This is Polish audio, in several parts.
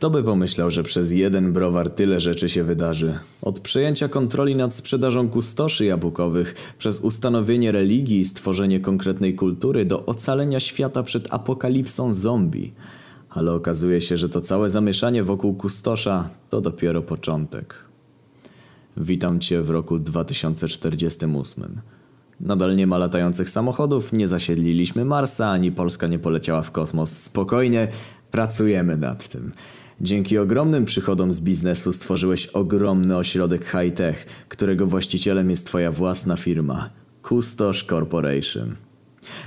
Kto by pomyślał, że przez jeden browar tyle rzeczy się wydarzy? Od przejęcia kontroli nad sprzedażą kustoszy jabłkowych, przez ustanowienie religii i stworzenie konkretnej kultury, do ocalenia świata przed apokalipsą zombie. Ale okazuje się, że to całe zamieszanie wokół kustosza to dopiero początek. Witam Cię w roku 2048. Nadal nie ma latających samochodów, nie zasiedliliśmy Marsa, ani Polska nie poleciała w kosmos. Spokojnie, pracujemy nad tym. Dzięki ogromnym przychodom z biznesu stworzyłeś ogromny ośrodek high-tech, którego właścicielem jest Twoja własna firma Kustosz Corporation.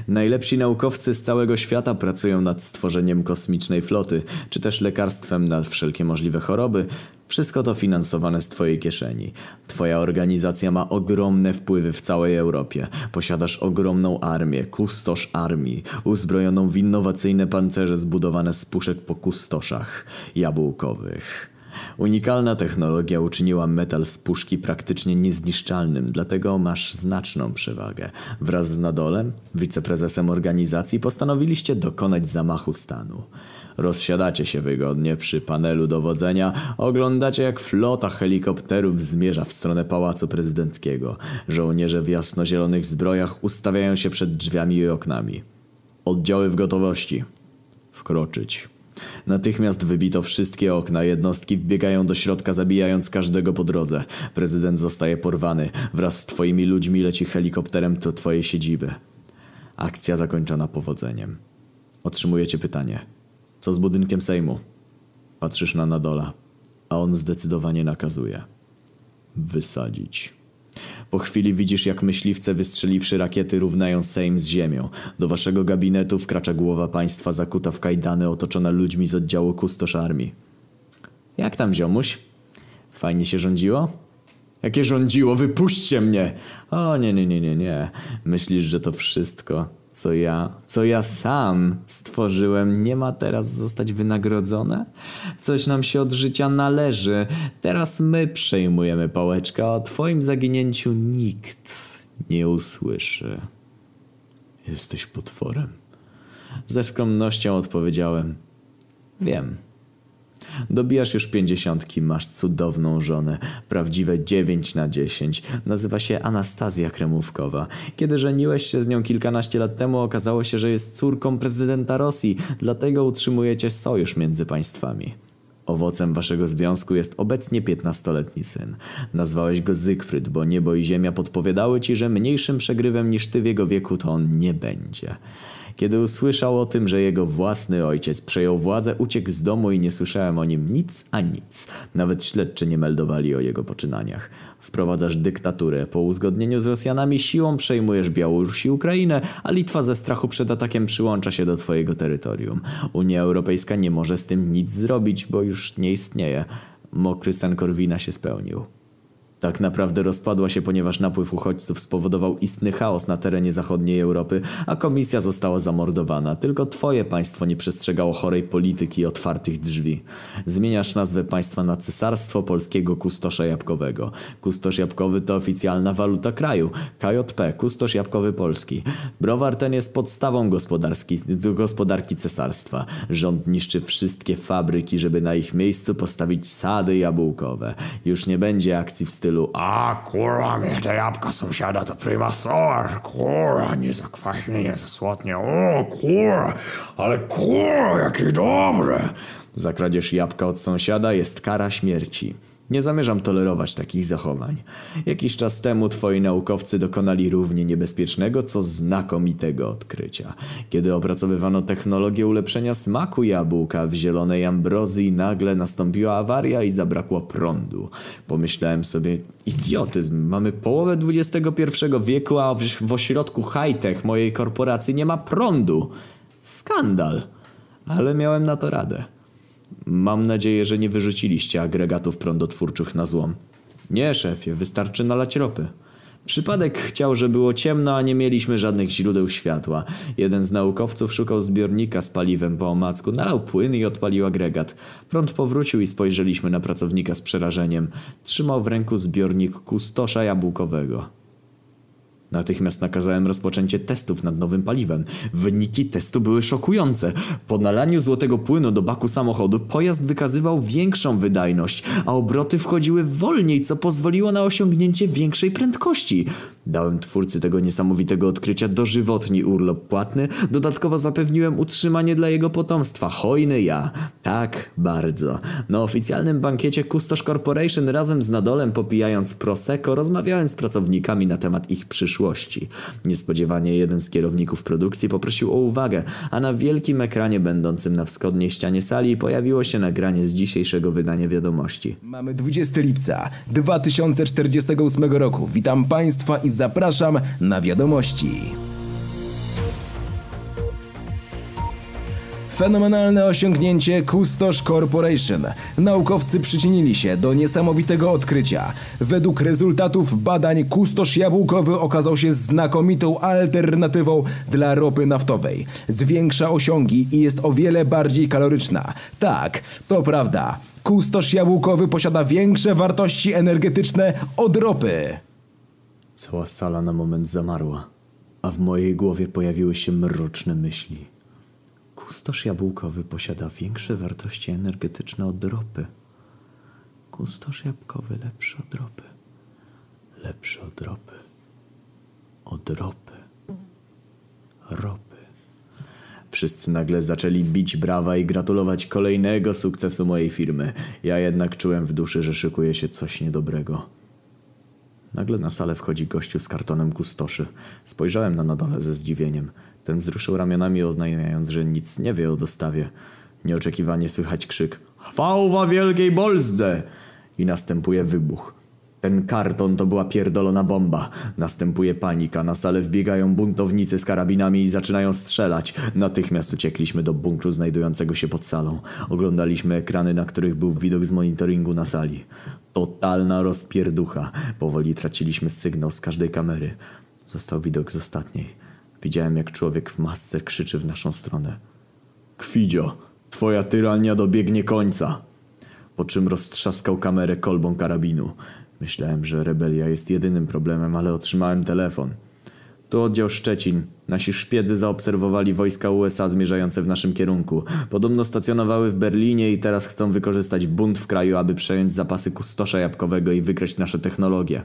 Najlepsi naukowcy z całego świata pracują nad stworzeniem kosmicznej floty, czy też lekarstwem na wszelkie możliwe choroby. Wszystko to finansowane z Twojej kieszeni. Twoja organizacja ma ogromne wpływy w całej Europie. Posiadasz ogromną armię, kustosz armii, uzbrojoną w innowacyjne pancerze zbudowane z puszek po kustoszach jabłkowych. Unikalna technologia uczyniła metal z puszki praktycznie niezniszczalnym, dlatego masz znaczną przewagę. Wraz z Nadolem, wiceprezesem organizacji, postanowiliście dokonać zamachu stanu. Rozsiadacie się wygodnie przy panelu dowodzenia, oglądacie jak flota helikopterów zmierza w stronę Pałacu Prezydenckiego. Żołnierze w jasnozielonych zbrojach ustawiają się przed drzwiami i oknami. Oddziały w gotowości. Wkroczyć. Natychmiast wybito wszystkie okna, jednostki wbiegają do środka, zabijając każdego po drodze. Prezydent zostaje porwany. Wraz z twoimi ludźmi leci helikopterem do twojej siedziby. Akcja zakończona powodzeniem. Otrzymujecie pytanie. Co z budynkiem Sejmu? Patrzysz na Nadola, a on zdecydowanie nakazuje. Wysadzić. Po chwili widzisz, jak myśliwce wystrzeliwszy rakiety równają Sejm z ziemią. Do waszego gabinetu wkracza głowa państwa zakuta w kajdany, otoczona ludźmi z oddziału kustosz armii. Jak tam, ziomuś? Fajnie się rządziło? Jakie rządziło? Wypuśćcie mnie! O, nie, nie, nie, nie, nie. Myślisz, że to wszystko, co ja, co ja sam stworzyłem, nie ma teraz zostać wynagrodzone? Coś nam się od życia należy. Teraz my przejmujemy pałeczkę, a o twoim zaginięciu nikt nie usłyszy. Jesteś potworem. Ze skromnością odpowiedziałem. Wiem. Dobijasz już pięćdziesiątki, masz cudowną żonę. Prawdziwe dziewięć na dziesięć. Nazywa się Anastazja Kremówkowa. Kiedy żeniłeś się z nią kilkanaście lat temu, okazało się, że jest córką prezydenta Rosji, dlatego utrzymujecie sojusz między państwami. Owocem waszego związku jest obecnie piętnastoletni syn. Nazwałeś go Zygfryd, bo niebo i ziemia podpowiadały ci, że mniejszym przegrywem niż ty w jego wieku to on nie będzie. Kiedy usłyszał o tym, że jego własny ojciec przejął władzę, uciekł z domu i nie słyszałem o nim nic a nic. Nawet śledczy nie meldowali o jego poczynaniach. Wprowadzasz dyktaturę. Po uzgodnieniu z Rosjanami siłą przejmujesz Białoruś i Ukrainę, a Litwa ze strachu przed atakiem przyłącza się do twojego terytorium. Unia Europejska nie może z tym nic zrobić, bo już nie istnieje. Mokry sen Korwina się spełnił. Tak naprawdę rozpadła się, ponieważ napływ uchodźców spowodował istny chaos na terenie zachodniej Europy, a komisja została zamordowana. Tylko twoje państwo nie przestrzegało chorej polityki i otwartych drzwi. Zmieniasz nazwę państwa na Cesarstwo Polskiego Kustosza Jabłkowego. Kustosz Jabłkowy to oficjalna waluta kraju. KJP, Kustosz Jabłkowy Polski. Browar ten jest podstawą gospodarki cesarstwa. Rząd niszczy wszystkie fabryki, żeby na ich miejscu postawić sady jabłkowe. Już nie będzie akcji w stylu stylu A kurwa, mnie te jabłka sąsiada to prima kurwa, nie za kwaśne, nie za słodnie, o kurwa, ale kurwa, jakie dobre. Za kradzież jabłka od sąsiada jest kara śmierci. Nie zamierzam tolerować takich zachowań. Jakiś czas temu twoi naukowcy dokonali równie niebezpiecznego, co znakomitego odkrycia. Kiedy opracowywano technologię ulepszenia smaku jabłka w zielonej ambrozji, nagle nastąpiła awaria i zabrakło prądu. Pomyślałem sobie, idiotyzm, mamy połowę XXI wieku, a w, ośrodku high-tech mojej korporacji nie ma prądu. Skandal. Ale miałem na to radę. Mam nadzieję, że nie wyrzuciliście agregatów prądotwórczych na złom. Nie, szefie, wystarczy nalać ropy. Przypadek chciał, że było ciemno, a nie mieliśmy żadnych źródeł światła. Jeden z naukowców szukał zbiornika z paliwem po omacku, nalał płyn i odpalił agregat. Prąd powrócił i spojrzeliśmy na pracownika z przerażeniem. Trzymał w ręku zbiornik kustosza jabłkowego. Natychmiast nakazałem rozpoczęcie testów nad nowym paliwem. Wyniki testu były szokujące. Po nalaniu złotego płynu do baku samochodu pojazd wykazywał większą wydajność, a obroty wchodziły wolniej, co pozwoliło na osiągnięcie większej prędkości. Dałem twórcy tego niesamowitego odkrycia dożywotni urlop płatny, dodatkowo zapewniłem utrzymanie dla jego potomstwa. Hojny ja. Tak, bardzo. Na oficjalnym bankiecie Kustosz Corporation razem z Nadolem popijając Prosecco rozmawiałem z pracownikami na temat ich przyszłości. Niespodziewanie jeden z kierowników produkcji poprosił o uwagę, a na wielkim ekranie będącym na wschodniej ścianie sali pojawiło się nagranie z dzisiejszego wydania wiadomości. Mamy 20 lipca 2048 roku. Witam Państwa i zapraszam na wiadomości. Fenomenalne osiągnięcie Kustosz Corporation. Naukowcy przyczynili się do niesamowitego odkrycia. Według rezultatów badań kustosz jabłkowy okazał się znakomitą alternatywą dla ropy naftowej. Zwiększa osiągi i jest o wiele bardziej kaloryczna. Tak, to prawda. Kustosz jabłkowy posiada większe wartości energetyczne od ropy. Cała sala na moment zamarła, a w mojej głowie pojawiły się mroczne myśli. Kustosz jabłkowy posiada większe wartości energetyczne od ropy. Kustosz jabłkowy lepszy od ropy. Lepszy od ropy. Od ropy. Ropy. Wszyscy nagle zaczęli bić brawa i gratulować kolejnego sukcesu mojej firmy. Ja jednak czułem w duszy, że szykuje się coś niedobrego. Nagle na salę wchodzi gościu z kartonem kustoszy. Spojrzałem na Nadole ze zdziwieniem. Ten wzruszył ramionami, oznajmiając, że nic nie wie o dostawie. Nieoczekiwanie słychać krzyk Chwała Wielkiej Bolzdze! I następuje wybuch. Ten karton to była pierdolona bomba. Następuje panika, na salę wbiegają buntownicy z karabinami i zaczynają strzelać. Natychmiast uciekliśmy do bunkru znajdującego się pod salą. Oglądaliśmy ekrany, na których był widok z monitoringu na sali. Totalna rozpierducha. Powoli traciliśmy sygnał z każdej kamery. Został widok z ostatniej. Widziałem, jak człowiek w masce krzyczy w naszą stronę. Kwidzio, twoja tyrania dobiegnie końca. Po czym roztrzaskał kamerę kolbą karabinu. Myślałem, że rebelia jest jedynym problemem, ale otrzymałem telefon. Tu oddział Szczecin. Nasi szpiedzy zaobserwowali wojska USA zmierzające w naszym kierunku. Podobno stacjonowały w Berlinie i teraz chcą wykorzystać bunt w kraju, aby przejąć zapasy kustosza jabłkowego i wykraść nasze technologie.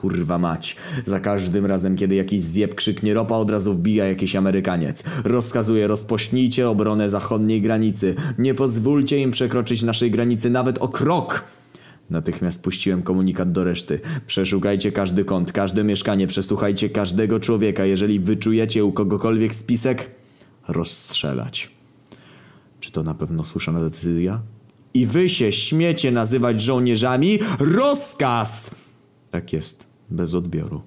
Kurwa mać. Za każdym razem, kiedy jakiś zjeb krzyknie ropa, od razu wbija jakiś Amerykaniec. Rozkazuje, rozpośnijcie obronę zachodniej granicy. Nie pozwólcie im przekroczyć naszej granicy nawet o krok. Natychmiast puściłem komunikat do reszty. Przeszukajcie każdy kąt, każde mieszkanie, przesłuchajcie każdego człowieka. Jeżeli wyczujecie u kogokolwiek spisek, rozstrzelać. Czy to na pewno słuszna decyzja? I wy się śmiecie nazywać żołnierzami? Rozkaz! Tak jest, bez odbioru.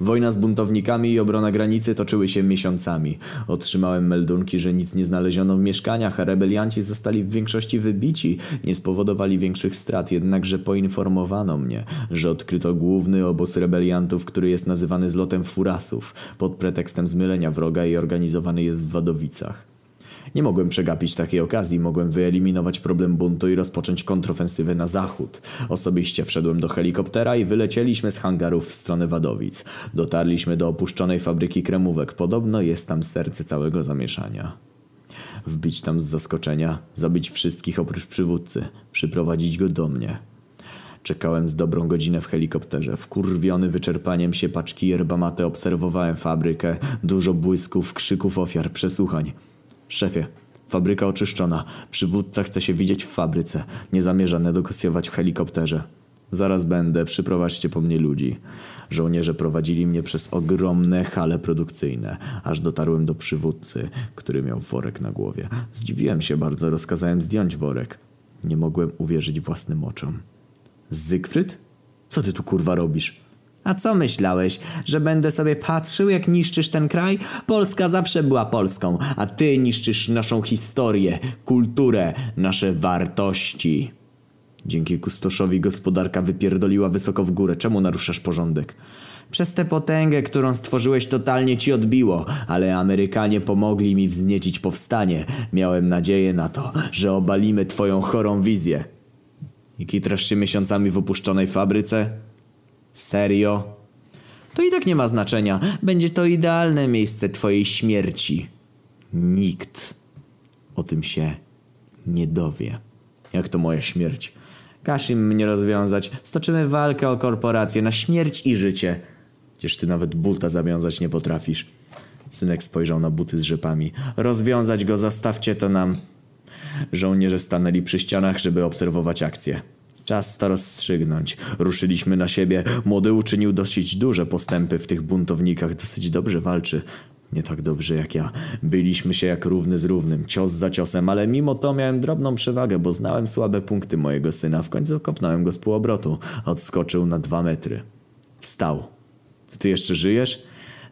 Wojna z buntownikami i obrona granicy toczyły się miesiącami. Otrzymałem meldunki, że nic nie znaleziono w mieszkaniach, a rebelianci zostali w większości wybici. Nie spowodowali większych strat, jednakże poinformowano mnie, że odkryto główny obóz rebeliantów, który jest nazywany zlotem furasów, pod pretekstem zmylenia wroga i organizowany jest w Wadowicach. Nie mogłem przegapić takiej okazji, mogłem wyeliminować problem buntu i rozpocząć kontrofensywę na zachód. Osobiście wszedłem do helikoptera i wylecieliśmy z hangarów w stronę Wadowic. Dotarliśmy do opuszczonej fabryki kremówek. Podobno jest tam serce całego zamieszania. Wbić tam z zaskoczenia, zabić wszystkich oprócz przywódcy, przyprowadzić go do mnie. Czekałem z dobrą godzinę w helikopterze. Wkurwiony wyczerpaniem się paczki yerba mate obserwowałem fabrykę. Dużo błysków, krzyków ofiar, przesłuchań. Szefie, fabryka oczyszczona. Przywódca chce się widzieć w fabryce. Nie zamierza negocjować w helikopterze. Zaraz będę, przyprowadźcie po mnie ludzi. Żołnierze prowadzili mnie przez ogromne hale produkcyjne, aż dotarłem do przywódcy, który miał worek na głowie. Zdziwiłem się bardzo, rozkazałem zdjąć worek. Nie mogłem uwierzyć własnym oczom. Zygfryd? Co ty tu kurwa robisz? A co myślałeś, że będę sobie patrzył, jak niszczysz ten kraj? Polska zawsze była Polską, a ty niszczysz naszą historię, kulturę, nasze wartości. Dzięki kustoszowi gospodarka wypierdoliła wysoko w górę. Czemu naruszasz porządek? Przez tę potęgę, którą stworzyłeś, totalnie ci odbiło, ale Amerykanie pomogli mi wzniecić powstanie. Miałem nadzieję na to, że obalimy twoją chorą wizję. I kitrasz się miesiącami w opuszczonej fabryce? Serio? To i tak nie ma znaczenia. Będzie to idealne miejsce twojej śmierci. Nikt o tym się nie dowie. Jak to moja śmierć? Każ im mnie rozwiązać. Stoczymy walkę o korporację na śmierć i życie. Przecież ty nawet buta zawiązać nie potrafisz. Synek spojrzał na buty z rzepami. Rozwiązać go, zostawcie to nam. Żołnierze stanęli przy ścianach, żeby obserwować akcję. Czas to rozstrzygnąć. Ruszyliśmy na siebie. Młody uczynił dosyć duże postępy w tych buntownikach. Dosyć dobrze walczy. Nie tak dobrze jak ja. Byliśmy się jak równy z równym, cios za ciosem, ale mimo to miałem drobną przewagę, bo znałem słabe punkty mojego syna. W końcu kopnąłem go z półobrotu. Odskoczył na dwa metry. Wstał. Ty jeszcze żyjesz?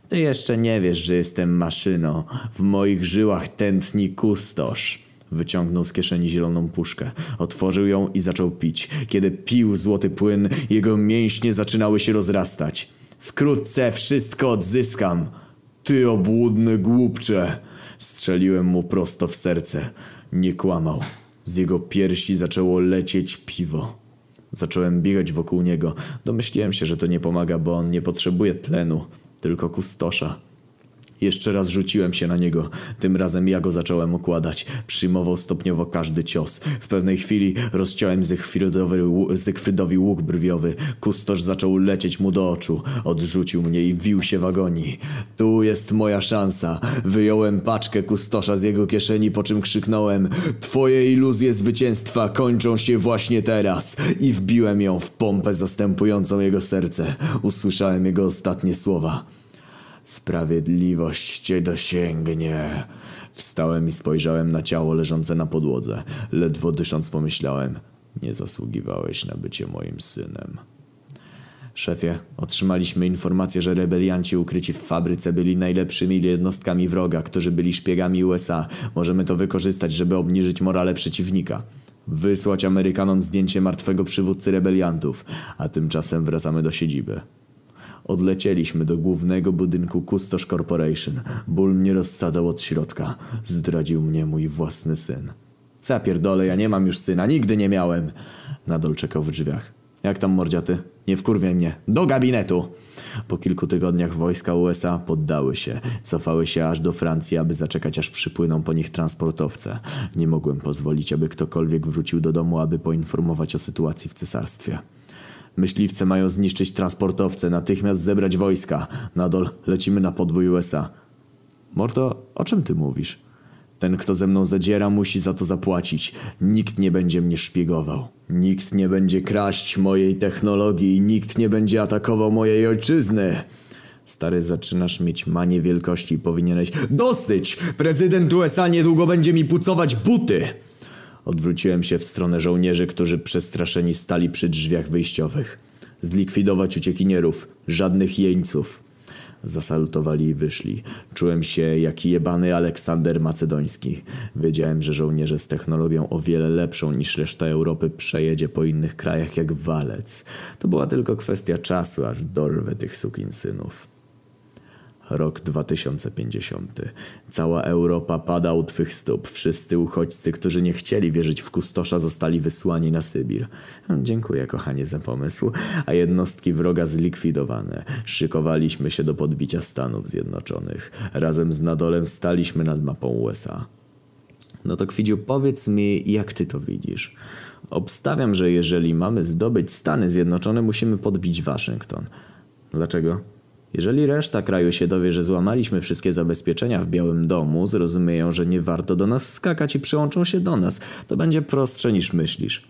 Ty jeszcze nie wiesz, że jestem maszyną. W moich żyłach tętni kustosz. Wyciągnął z kieszeni zieloną puszkę. Otworzył ją i zaczął pić. Kiedy pił złoty płyn, jego mięśnie zaczynały się rozrastać. Wkrótce wszystko odzyskam. Ty obłudny głupcze! Strzeliłem mu prosto w serce. Nie kłamał. Z jego piersi zaczęło lecieć piwo. Zacząłem biegać wokół niego. Domyśliłem się, że to nie pomaga, bo on nie potrzebuje tlenu, tylko kustosza. Jeszcze raz rzuciłem się na niego. Tym razem ja go zacząłem okładać. Przyjmował stopniowo każdy cios. W pewnej chwili rozciąłem Zygfrydowi, łuk brwiowy. Kustosz zaczął lecieć mu do oczu. Odrzucił mnie i wił się w agonii. Tu jest moja szansa. Wyjąłem paczkę kustosza z jego kieszeni, po czym krzyknąłem Twoje iluzje zwycięstwa kończą się właśnie teraz. I wbiłem ją w pompę zastępującą jego serce. Usłyszałem jego ostatnie słowa. Sprawiedliwość cię dosięgnie. Wstałem i spojrzałem na ciało leżące na podłodze. Ledwo dysząc pomyślałem, nie zasługiwałeś na bycie moim synem. Szefie, otrzymaliśmy informację, że rebelianci ukryci w fabryce byli najlepszymi jednostkami wroga, którzy byli szpiegami USA. Możemy to wykorzystać, żeby obniżyć morale przeciwnika. Wysłać Amerykanom zdjęcie martwego przywódcy rebeliantów, a tymczasem wracamy do siedziby. Odlecieliśmy do głównego budynku Kustosz Corporation. Ból mnie rozsadzał od środka. Zdradził mnie mój własny syn. Co pierdolę, ja nie mam już syna, nigdy nie miałem. Nadal czekał w drzwiach. Jak tam mordziaty? Nie wkurwiaj mnie. Do gabinetu! Po kilku tygodniach wojska USA poddały się. Cofały się aż do Francji, aby zaczekać aż przypłyną po nich transportowce. Nie mogłem pozwolić, aby ktokolwiek wrócił do domu, aby poinformować o sytuacji w cesarstwie. Myśliwce mają zniszczyć transportowce, natychmiast zebrać wojska. Nadol lecimy na podbój USA. Morto, o czym ty mówisz? Ten, kto ze mną zadziera, musi za to zapłacić. Nikt nie będzie mnie szpiegował. Nikt nie będzie kraść mojej technologii. Nikt nie będzie atakował mojej ojczyzny. Stary, zaczynasz mieć manię wielkości i powinieneś... Dosyć! Prezydent USA niedługo będzie mi pucować buty! Odwróciłem się w stronę żołnierzy, którzy przestraszeni stali przy drzwiach wyjściowych. Zlikwidować uciekinierów, żadnych jeńców. Zasalutowali i wyszli. Czułem się jak jebany Aleksander Macedoński. Wiedziałem, że żołnierze z technologią o wiele lepszą niż reszta Europy przejedzie po innych krajach jak walec. To była tylko kwestia czasu, aż dorwę tych sukinsynów. Rok 2050. Cała Europa pada u twych stóp. Wszyscy uchodźcy, którzy nie chcieli wierzyć w kustosza, zostali wysłani na Sybir. Dziękuję, kochanie, za pomysł. A jednostki wroga zlikwidowane. Szykowaliśmy się do podbicia Stanów Zjednoczonych. Razem z Nadolem staliśmy nad mapą USA. No to Kwidziu, powiedz mi, jak ty to widzisz? Obstawiam, że jeżeli mamy zdobyć Stany Zjednoczone, musimy podbić Waszyngton. Dlaczego? Jeżeli reszta kraju się dowie, że złamaliśmy wszystkie zabezpieczenia w Białym Domu, zrozumieją, że nie warto do nas skakać i przyłączą się do nas. To będzie prostsze niż myślisz.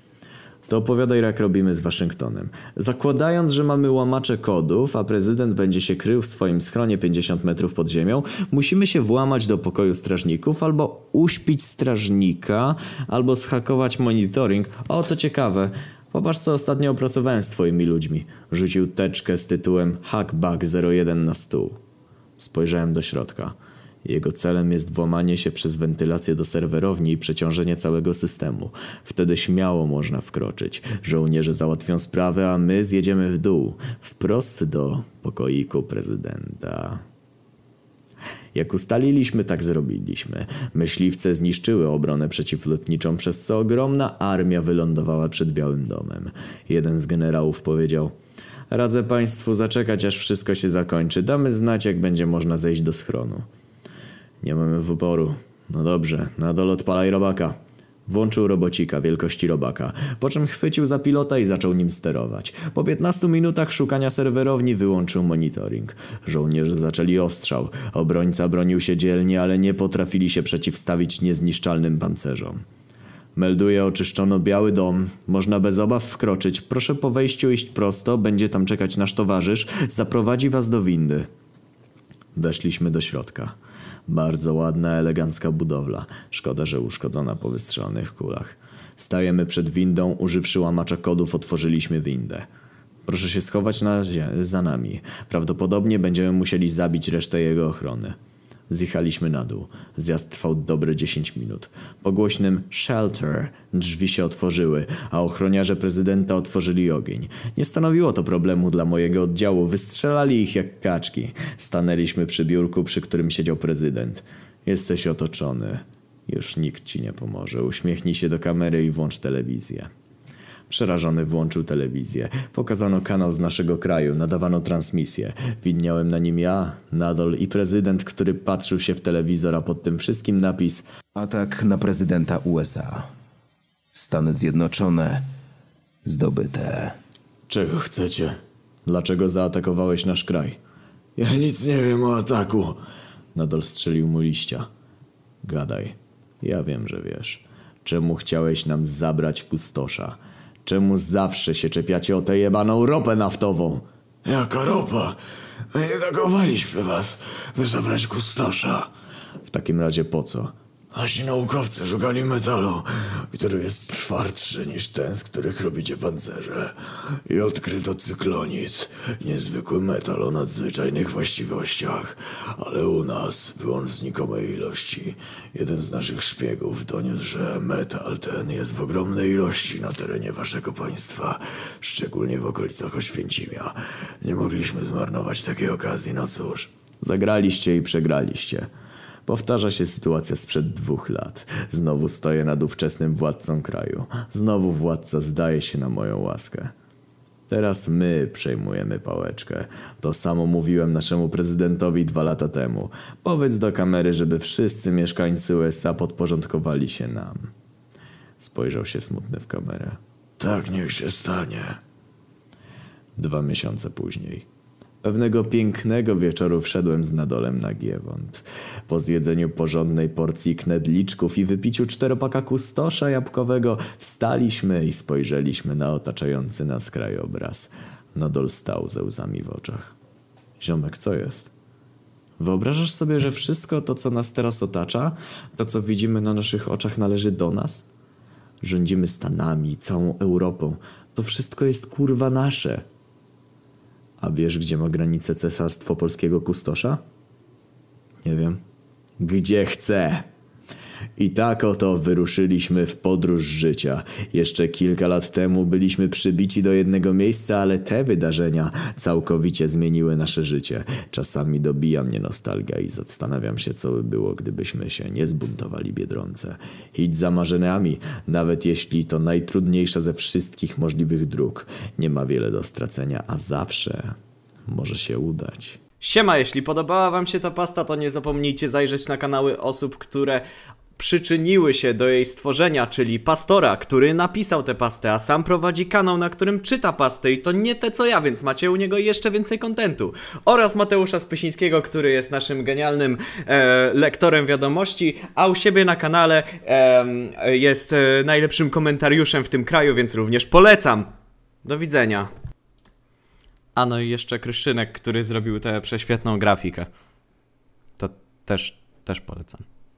To opowiadaj, jak robimy z Waszyngtonem. Zakładając, że mamy łamacze kodów, a prezydent będzie się krył w swoim schronie 50 metrów pod ziemią, musimy się włamać do pokoju strażników, albo uśpić strażnika, albo schakować monitoring. O, to ciekawe. Popatrz, co ostatnio opracowałem z twoimi ludźmi. Rzucił teczkę z tytułem Hackback 01 na stół. Spojrzałem do środka. Jego celem jest włamanie się przez wentylację do serwerowni i przeciążenie całego systemu. Wtedy śmiało można wkroczyć. Żołnierze załatwią sprawę, a my zjedziemy w dół. Wprost do pokoiku prezydenta. Jak ustaliliśmy, tak zrobiliśmy. Myśliwce zniszczyły obronę przeciwlotniczą, przez co ogromna armia wylądowała przed Białym Domem. Jeden z generałów powiedział... Radzę państwu zaczekać, aż wszystko się zakończy. Damy znać, jak będzie można zejść do schronu. Nie mamy wyboru. No dobrze, na dole odpalaj robaka. Włączył robocika wielkości robaka, po czym chwycił za pilota i zaczął nim sterować. Po 15 minutach szukania serwerowni wyłączył monitoring. Żołnierze zaczęli ostrzał. Obrońca bronił się dzielnie, ale nie potrafili się przeciwstawić niezniszczalnym pancerzom. Melduje oczyszczono biały dom. Można bez obaw wkroczyć. Proszę po wejściu iść prosto, będzie tam czekać nasz towarzysz. Zaprowadzi was do windy. Weszliśmy do środka. Bardzo ładna, elegancka budowla. Szkoda, że uszkodzona po wystrzelonych kulach. Stajemy przed windą, używszy łamacza kodów otworzyliśmy windę. Proszę się schować na za nami. Prawdopodobnie będziemy musieli zabić resztę jego ochrony. Zjechaliśmy na dół. Zjazd trwał dobre 10 minut. Po głośnym shelter drzwi się otworzyły, a ochroniarze prezydenta otworzyli ogień. Nie stanowiło to problemu dla mojego oddziału. Wystrzelali ich jak kaczki. Stanęliśmy przy biurku, przy którym siedział prezydent. Jesteś otoczony. Już nikt ci nie pomoże. Uśmiechnij się do kamery i włącz telewizję. Przerażony włączył telewizję. Pokazano kanał z naszego kraju, nadawano transmisję. Widniałem na nim ja, Nadol i prezydent, który patrzył się w telewizor, a pod tym wszystkim napis Atak na prezydenta USA. Stany Zjednoczone zdobyte. Czego chcecie? Dlaczego zaatakowałeś nasz kraj? Ja nic nie wiem o ataku. Nadal strzelił mu liścia. Gadaj. Ja wiem, że wiesz. Czemu chciałeś nam zabrać pustosza? Czemu zawsze się czepiacie o tę jebaną ropę naftową? Jaka ropa? My nie takowaliśmy was, by zabrać kustosza. W takim razie po co? Nasi naukowcy szukali metalu, który jest twardszy niż ten, z których robicie pancerze. I odkryto cyklonit, niezwykły metal o nadzwyczajnych właściwościach. Ale u nas był on w znikomej ilości. Jeden z naszych szpiegów doniósł, że metal ten jest w ogromnej ilości na terenie waszego państwa, szczególnie w okolicach Oświęcimia. Nie mogliśmy zmarnować takiej okazji, no cóż. Zagraliście i przegraliście. Powtarza się sytuacja sprzed dwóch lat. Znowu stoję nad ówczesnym władcą kraju. Znowu władca zdaje się na moją łaskę. Teraz my przejmujemy pałeczkę. To samo mówiłem naszemu prezydentowi dwa lata temu. Powiedz do kamery, żeby wszyscy mieszkańcy USA podporządkowali się nam. Spojrzał się smutny w kamerę. Tak niech się stanie. Dwa miesiące później. Pewnego pięknego wieczoru wszedłem z Nadolem na Giewont. Po zjedzeniu porządnej porcji knedliczków i wypiciu czteropaka kustosza jabłkowego wstaliśmy i spojrzeliśmy na otaczający nas krajobraz. Nadol stał ze łzami w oczach. Ziomek, co jest? Wyobrażasz sobie, że wszystko to, co nas teraz otacza, to, co widzimy na naszych oczach, należy do nas? Rządzimy Stanami, całą Europą. To wszystko jest kurwa nasze. A wiesz, gdzie ma granicę cesarstwo polskiego kustosza? Nie wiem. Gdzie chce. I tak oto wyruszyliśmy w podróż życia. Jeszcze kilka lat temu byliśmy przybici do jednego miejsca, ale te wydarzenia całkowicie zmieniły nasze życie. Czasami dobija mnie nostalgia i zastanawiam się, co by było, gdybyśmy się nie zbuntowali Biedronce. Idź za marzeniami, nawet jeśli to najtrudniejsza ze wszystkich możliwych dróg. Nie ma wiele do stracenia, a zawsze może się udać. Siema, jeśli podobała wam się ta pasta, to nie zapomnijcie zajrzeć na kanały osób, które przyczyniły się do jej stworzenia, czyli Pastora, który napisał tę pastę, a sam prowadzi kanał, na którym czyta pastę i to nie te co ja, więc macie u niego jeszcze więcej kontentu. Oraz Mateusza Spysińskiego, który jest naszym genialnym e, lektorem wiadomości, a u siebie na kanale e, jest e, najlepszym komentariuszem w tym kraju, więc również polecam. Do widzenia. A no i jeszcze Kryszczynek, który zrobił tę prześwietną grafikę. To też, też polecam.